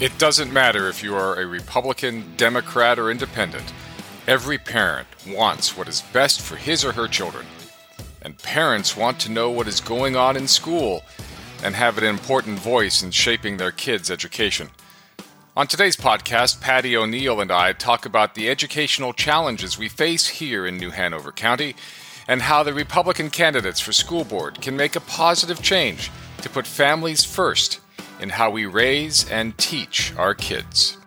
It doesn't matter if you are a Republican, Democrat, or Independent. Every parent wants what is best for his or her children. And parents want to know what is going on in school and have an important voice in shaping their kids' education. On today's podcast, Patti O'Neill and I talk about the educational challenges we face here in New Hanover County and how the Republican candidates for school board can make a positive change to put families first in how we raise and teach our kids.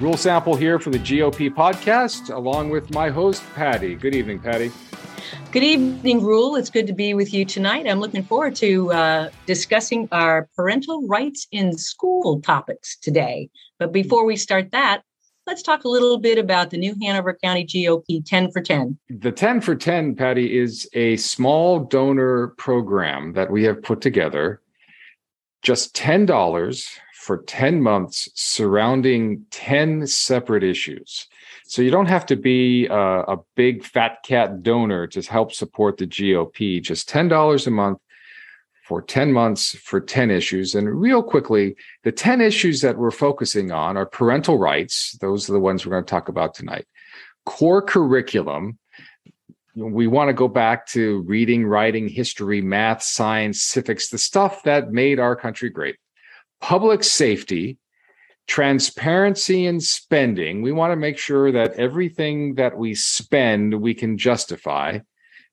Reuel Sample here for the GOP podcast, along with my host, Patti. Good evening, Patti. Good evening, Reuel. It's good to be with you tonight. I'm looking forward to uh, discussing our parental rights in school topics today. But before we start that, let's talk a little bit about the New Hanover County GOP 10 for 10. The 10 for 10, Patti, is a small donor program that we have put together. Just $10 for 10 months surrounding 10 separate issues. So you don't have to be a, a, big fat cat donor to help support the GOP. Just $10 a month for 10 months for 10 issues. And real quickly, the 10 issues that we're focusing on are parental rights. Those are the ones we're going to talk about tonight. Core curriculum. We want to go back to reading, writing, history, math, science, civics, the stuff that made our country great public safety, transparency in spending. We want to make sure that everything that we spend, we can justify.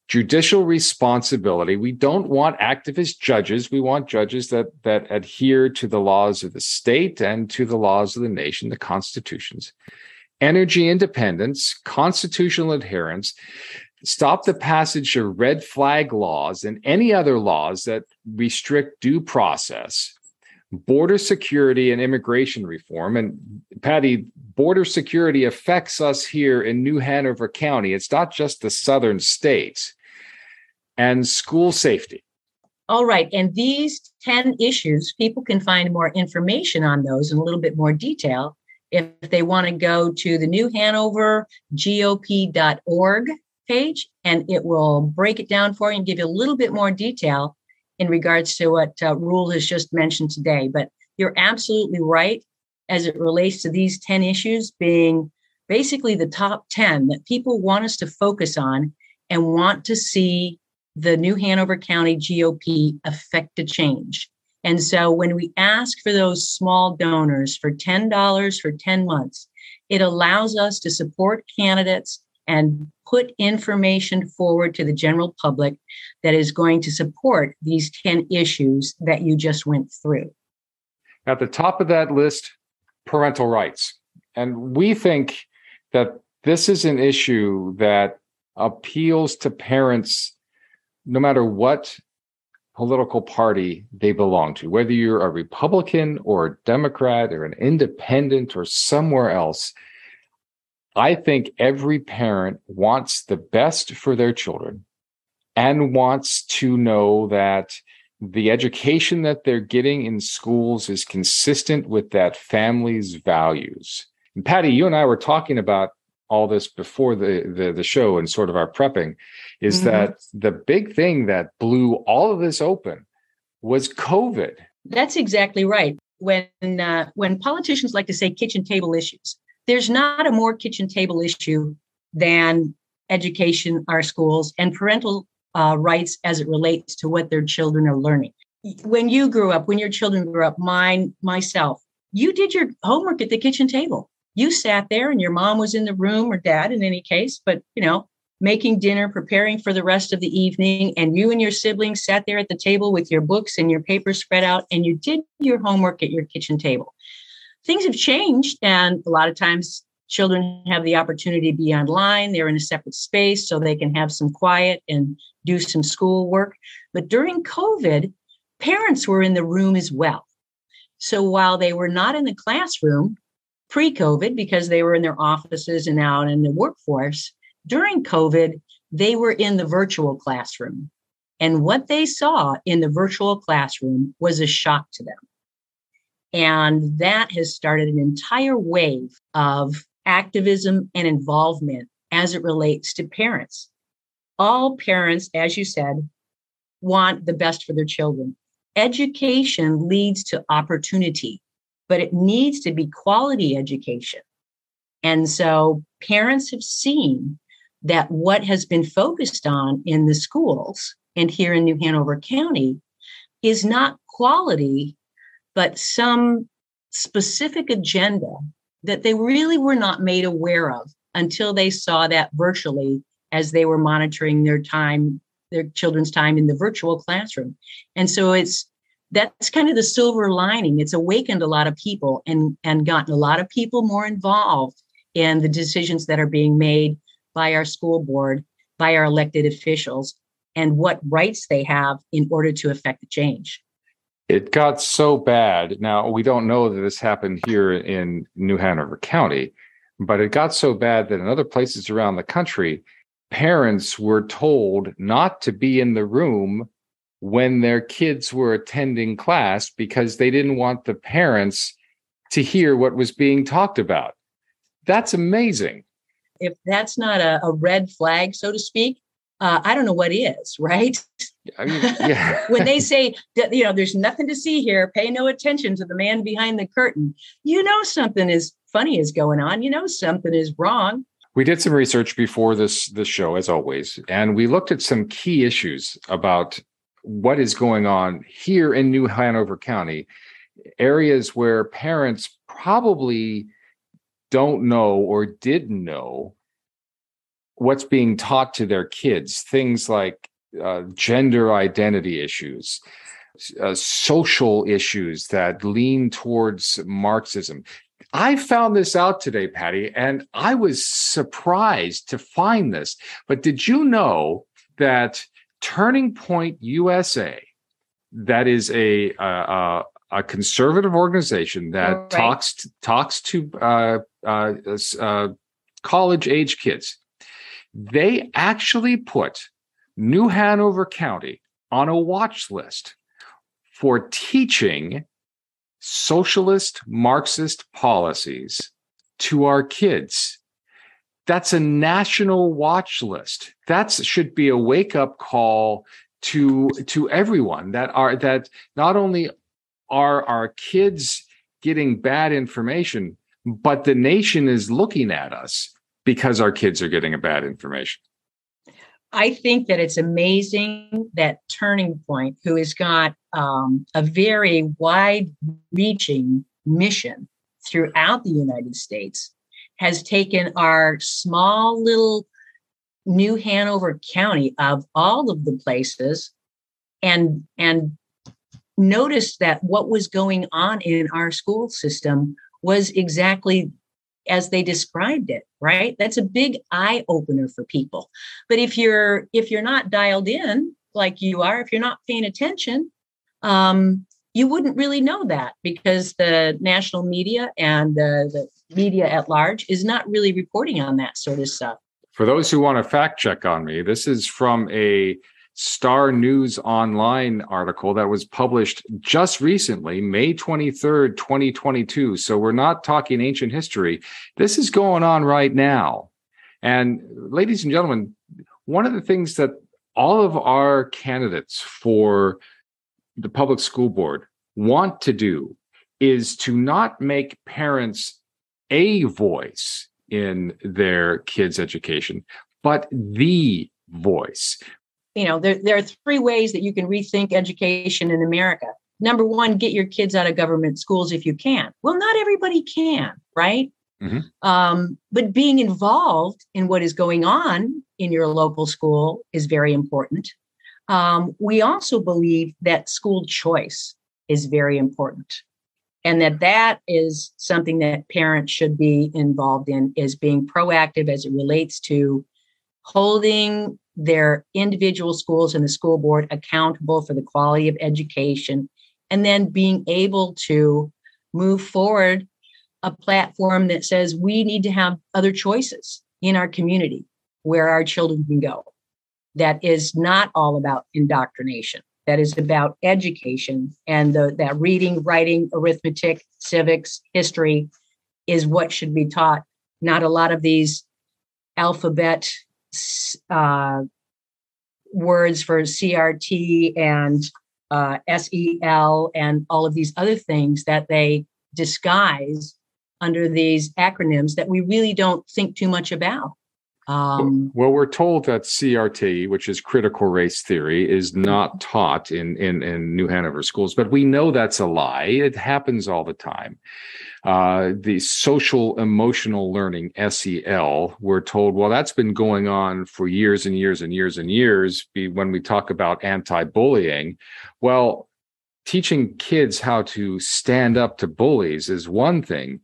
Judicial responsibility. We don't want activist judges. We want judges that, that adhere to the laws of the state and to the laws of the nation, the constitutions. Energy independence, constitutional adherence, stop the passage of red flag laws and any other laws that restrict due process border security and immigration reform. And Patti, border security affects us here in New Hanover County. It's not just the southern states. And school safety. All right. And these 10 issues, people can find more information on those in a little bit more detail if they want to go to the New Hanover GOP.org page, and it will break it down for you and give you a little bit more detail in regards to what uh, Reuel has just mentioned today. But you're absolutely right as it relates to these 10 issues being basically the top 10 that people want us to focus on and want to see the New Hanover County GOP affect a change. And so when we ask for those small donors for $10 for 10 months, it allows us to support candidates and put information forward to the general public that is going to support these 10 issues that you just went through. At the top of that list, parental rights. And we think that this is an issue that appeals to parents no matter what political party they belong to, whether you're a Republican or a Democrat or an independent or somewhere else I think every parent wants the best for their children and wants to know that the education that they're getting in schools is consistent with that family's values. And Patti, you and I were talking about all this before the, the, the show and sort of our prepping is mm-hmm. that the big thing that blew all of this open was COVID. That's exactly right. When uh, when politicians like to say kitchen table issues, there's not a more kitchen table issue than education, our schools, and parental uh, rights as it relates to what their children are learning. When you grew up, when your children grew up, mine, myself, you did your homework at the kitchen table. You sat there and your mom was in the room or dad in any case, but you know, making dinner, preparing for the rest of the evening, and you and your siblings sat there at the table with your books and your papers spread out, and you did your homework at your kitchen table things have changed and a lot of times children have the opportunity to be online they're in a separate space so they can have some quiet and do some schoolwork. But during covid parents were in the room as well. So while they were not in the classroom pre-covid because they were in their offices and out in the workforce during covid they were in the virtual classroom. And what they saw in the virtual classroom was a shock to them and that has started an entire wave of activism and involvement as it relates to parents. All parents, as you said, want the best for their children. Education leads to opportunity. but it needs to be quality education. And so parents have seen that what has been focused on in the schools and here in New Hanover County is not quality, but some specific agenda that they really were not made aware of until they saw that virtually as they were monitoring their time, their children's time in the virtual classroom. And so it's that's kind of the silver lining. It's awakened a lot of people and, and gotten a lot of people more involved in the decisions that are being made by our school board, by our elected officials, and what rights they have in order to affect the change. It got so bad. Now, we don't know that this happened here in New Hanover County, but it got so bad that in other places around the country, parents were told not to be in the room when their kids were attending class because they didn't want the parents to hear what was being talked about. That's amazing if that's not a, a red flag, so to speak, uh, I don't know what is, right? I mean, yeah. when they say that, you know, there's nothing to see here, pay no attention to the man behind the curtain, you know, something is funny is going on. You know, something is wrong. We did some research before this this show, as always, and we looked at some key issues about what is going on here in New Hanover County, areas where parents probably don't know or didn't know what's being taught to their kids things like uh, gender identity issues uh, social issues that lean towards marxism i found this out today patti and i was surprised to find this but did you know that turning point usa that is a, a, a conservative organization that right. talks talks to uh, uh, uh, college age kids. They actually put New Hanover County on a watch list for teaching socialist Marxist policies to our kids. That's a national watch list. That should be a wake up call to to everyone that are that not only are our kids getting bad information, but the nation is looking at us because our kids are getting a bad information. I think that it's amazing that Turning Point, who has got um, a very wide reaching mission throughout the United States, has taken our small little New Hanover County of all of the places and and noticed that what was going on in our school system was exactly as they described it right? That's a big eye opener for people. But if you're if you're not dialed in like you are if you're not paying attention um, you wouldn't really know that because the national media and the, the media at large is not really reporting on that sort of stuff. For those who want to fact check on me this is from a Star News Online article that was published just recently, May 23rd, 2022. So we're not talking ancient history. This is going on right now. And ladies and gentlemen, one of the things that all of our candidates for the public school board want to do is to not make parents a voice in their kids' education, but the voice you know there, there are three ways that you can rethink education in america. Number one get your kids out of government schools if you can. Well not everybody can right? Mm-hmm. um, but being involved in what is going on in your local school is very important. Um, we also believe that school choice is very important and that that is something that parents should be involved in is being proactive as it relates to holding their individual schools and the school board accountable for the quality of education, and then being able to move forward a platform that says we need to have other choices in our community where our children can go. That is not all about indoctrination. That is about education and the, that reading, writing, arithmetic, civics, history is what should be taught. Not a lot of these alphabet uh, words for CRT and uh, SEL and all of these other things that they disguise under these acronyms that we really don't think too much about. Um, well, we're told that CRT, which is critical race theory, is not taught in, in, in New Hanover schools, but we know that's a lie. It happens all the time. Uh, the social emotional learning, SEL, we're told, well, that's been going on for years and years and years and years. When we talk about anti bullying, well, teaching kids how to stand up to bullies is one thing.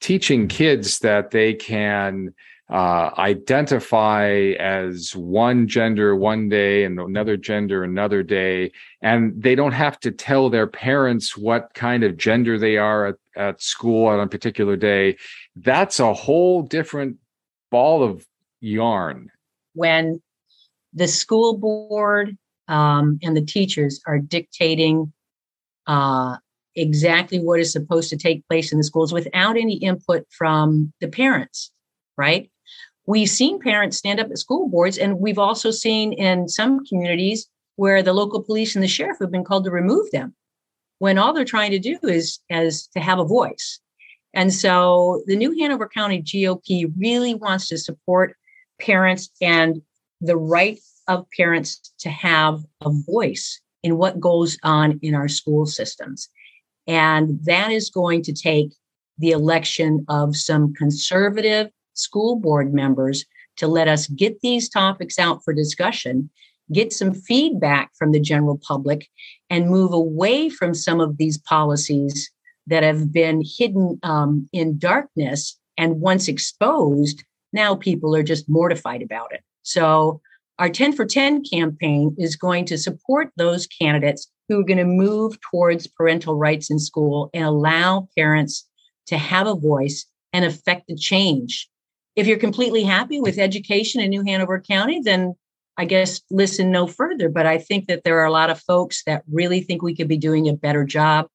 Teaching kids that they can uh, identify as one gender one day and another gender another day, and they don't have to tell their parents what kind of gender they are at, at school on a particular day. That's a whole different ball of yarn. When the school board um, and the teachers are dictating uh, exactly what is supposed to take place in the schools without any input from the parents, right? We've seen parents stand up at school boards, and we've also seen in some communities where the local police and the sheriff have been called to remove them when all they're trying to do is as to have a voice. And so the New Hanover County GOP really wants to support parents and the right of parents to have a voice in what goes on in our school systems. And that is going to take the election of some conservative school board members to let us get these topics out for discussion, get some feedback from the general public, and move away from some of these policies that have been hidden um, in darkness. And once exposed, now people are just mortified about it. So, our 10 for 10 campaign is going to support those candidates who are going to move towards parental rights in school and allow parents to have a voice and affect the change if you're completely happy with education in New Hanover County, then I guess listen no further. But I think that there are a lot of folks that really think we could be doing a better job.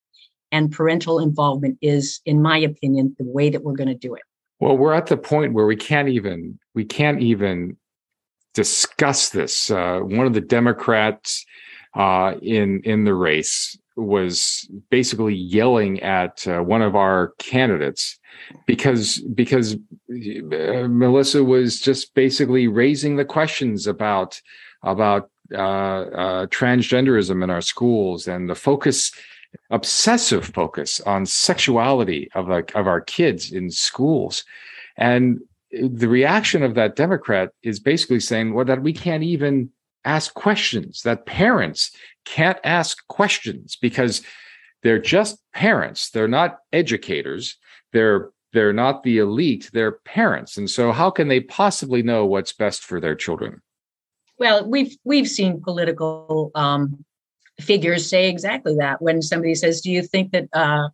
And parental involvement is, in my opinion, the way that we're going to do it. Well, we're at the point where we can't even we can't even discuss this. Uh, one of the Democrats uh, in in the race was basically yelling at uh, one of our candidates because because uh, Melissa was just basically raising the questions about about uh, uh, transgenderism in our schools and the focus obsessive focus on sexuality of of our kids in schools. And the reaction of that democrat is basically saying well that we can't even ask questions that parents can't ask questions because they're just parents. They're not educators they're they're not the elite they're parents. And so how can they possibly know what's best for their children? Well we've we've seen political um, figures say exactly that. When somebody says do you think that uh,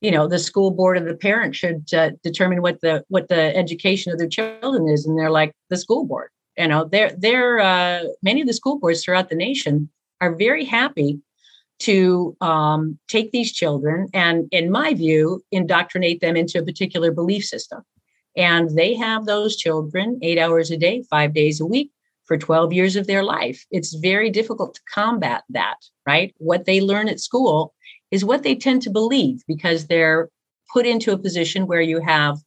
you know the school board or the parent should uh, determine what the what the education of their children is? And they're like the school board. You know they're they're uh, many of the school boards throughout the nation are very happy to um, take these children and, in my view, indoctrinate them into a particular belief system. And they have those children eight hours a day, five days a week for 12 years of their life. It's very difficult to combat that, right? What they learn at school is what they tend to believe because they're put into a position where you have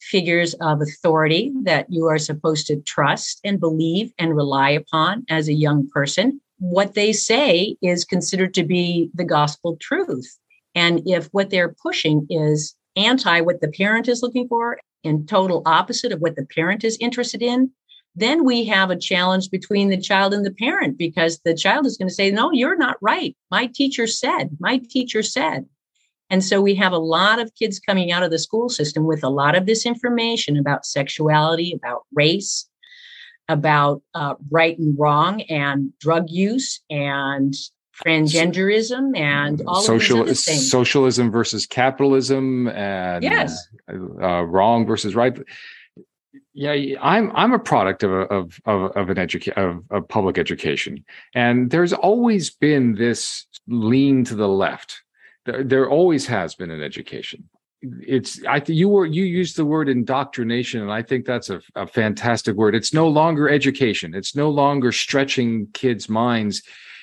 figures of authority that you are supposed to trust and believe and rely upon as a young person what they say is considered to be the gospel truth. And if what they're pushing is anti what the parent is looking for and total opposite of what the parent is interested in, then we have a challenge between the child and the parent because the child is going to say, No, you're not right. My teacher said, my teacher said. And so we have a lot of kids coming out of the school system with a lot of this information about sexuality, about race, about uh, right and wrong and drug use and transgenderism and all Social, of these other things. Socialism versus capitalism and yes. Uh, wrong versus right. Yeah, I'm I'm a product of of of, of an education of, of public education, and there's always been this lean to the left. There, there always has been an education it's i think you were you used the word indoctrination and i think that's a, a, fantastic word it's no longer education it's no longer stretching kids minds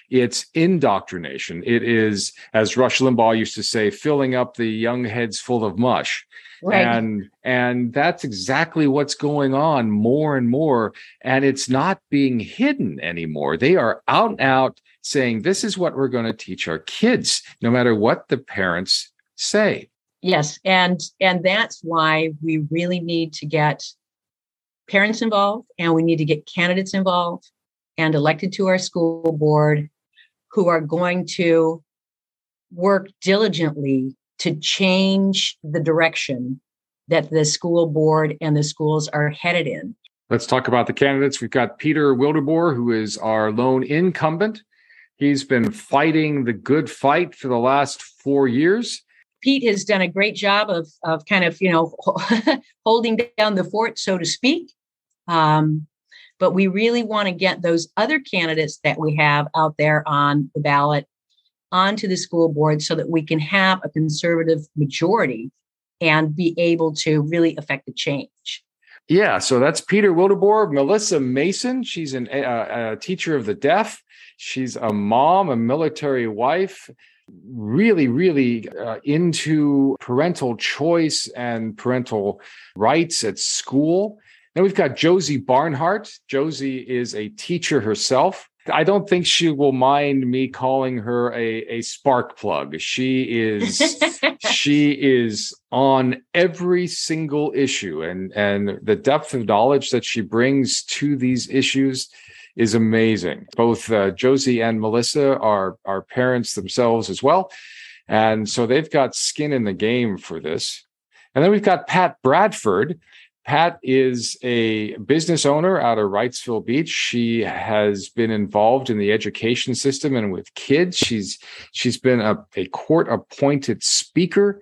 it's indoctrination. It is, as Rush Limbaugh used to say, filling up the young heads full of mush. Right. And and that's exactly what's going on more and more. And it's not being hidden anymore. They are out and out saying this is what we're going to teach our kids, no matter what the parents say. Yes. And and that's why we really need to get parents involved and we need to get candidates involved and elected to our school board who are going to work diligently to change the direction that the school board and the schools are headed in. Let's talk about the candidates. We've got Peter Wildeboer, who is our lone incumbent. He's been fighting the good fight for the last four years. Pete has done a great job of, of kind of, you know, holding down the fort, so to speak. Um, but we really want to get those other candidates that we have out there on the ballot onto the school board so that we can have a conservative majority and be able to really affect the change. Yeah, so that's Peter Wildeboer, Melissa Mason. She's an, uh, a teacher of the deaf. She's a mom, a military wife, really, really uh, into parental choice and parental rights at school. Then we've got Josie Barnhart. Josie is a teacher herself. I don't think she will mind me calling her a, a spark plug. She is she is on every single issue and and the depth of knowledge that she brings to these issues is amazing. Both uh, Josie and Melissa are are parents themselves as well. And so they've got skin in the game for this. And then we've got Pat Bradford, Pat is a business owner out of Wrightsville Beach. She has been involved in the education system and with kids. She's she's been a, a court appointed speaker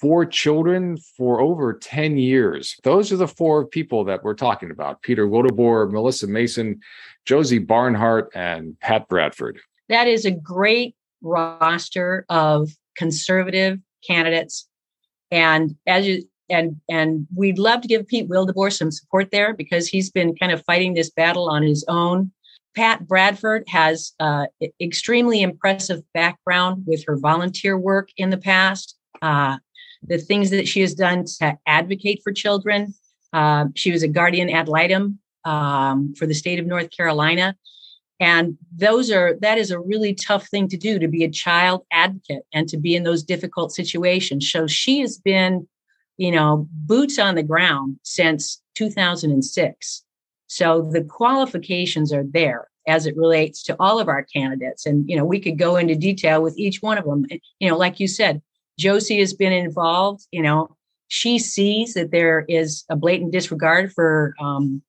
for children for over 10 years. Those are the four people that we're talking about. Peter Wildeboer, Melissa Mason, Josie Barnhart, and Pat Bradford. That is a great roster of conservative candidates. And as you and and we'd love to give Pete Wildeboer some support there because he's been kind of fighting this battle on his own. Pat Bradford has uh, extremely impressive background with her volunteer work in the past. Uh, the things that she has done to advocate for children. Uh, she was a guardian ad litem um, for the state of North Carolina, and those are that is a really tough thing to do to be a child advocate and to be in those difficult situations. So she has been you know, boots on the ground since 2006. So the qualifications are there as it relates to all of our candidates. And, you know, we could go into detail with each one of them. You know, like you said, Josie has been involved, you know, she sees that there is a blatant disregard for um,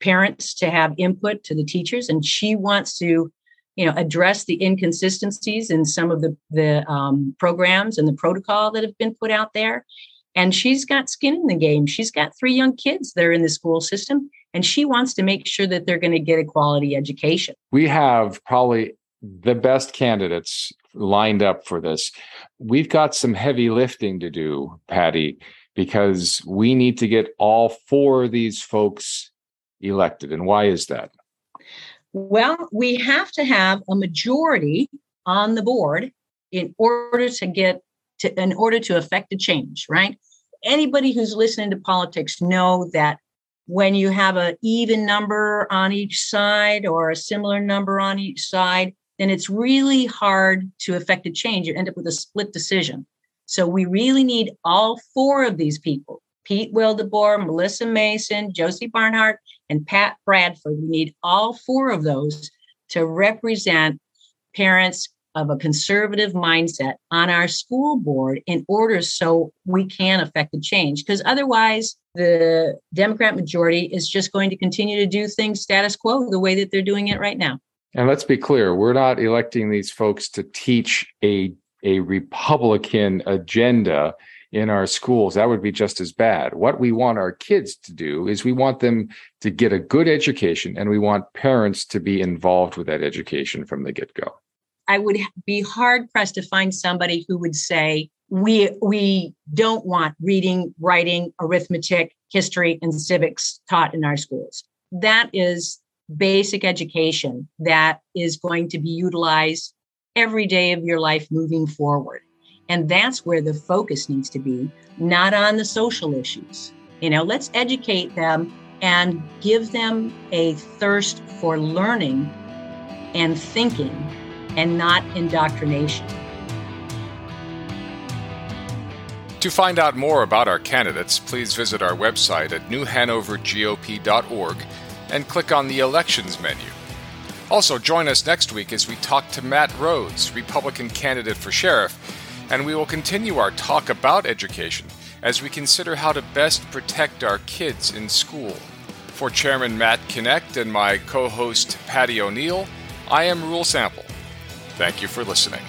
parents to have input to the teachers, and she wants to, you know, address the inconsistencies in some of the the um, programs and the protocol that have been put out there and she's got skin in the game. She's got three young kids that are in the school system, and she wants to make sure that they're going to get a quality education. We have probably the best candidates lined up for this. We've got some heavy lifting to do, Patti, because we need to get all four of these folks elected. And why is that? Well, we have to have a majority on the board in order to get to, in order to affect a change, right? Anybody who's listening to politics know that when you have an even number on each side or a similar number on each side, then it's really hard to affect a change. You end up with a split decision. So we really need all four of these people Pete Wildeboer, Melissa Mason, Josie Barnhart, and Pat Bradford. We need all four of those to represent parents, of a conservative mindset on our school board in order so we can affect the change. Because otherwise, the Democrat majority is just going to continue to do things status quo the way that they're doing it right now. And let's be clear, we're not electing these folks to teach a a Republican agenda in our schools. That would be just as bad. What we want our kids to do is we want them to get a good education and we want parents to be involved with that education from the get go. I would be hard pressed to find somebody who would say, we, we don't want reading, writing, arithmetic, history, and civics taught in our schools. That is basic education that is going to be utilized every day of your life moving forward. And that's where the focus needs to be, not on the social issues. You know, let's educate them and give them a thirst for learning and thinking and not indoctrination. To find out more about our candidates, please visit our website at newhanovergop.org and click on the elections menu. Also, join us next week as we talk to Matt Rhodes, Republican candidate for sheriff, and we will continue our talk about education as we consider how to best protect our kids in school. For Chairman Matt Knecht and my co host Patti O'Neill, I am Reuel Sample. Thank you for listening.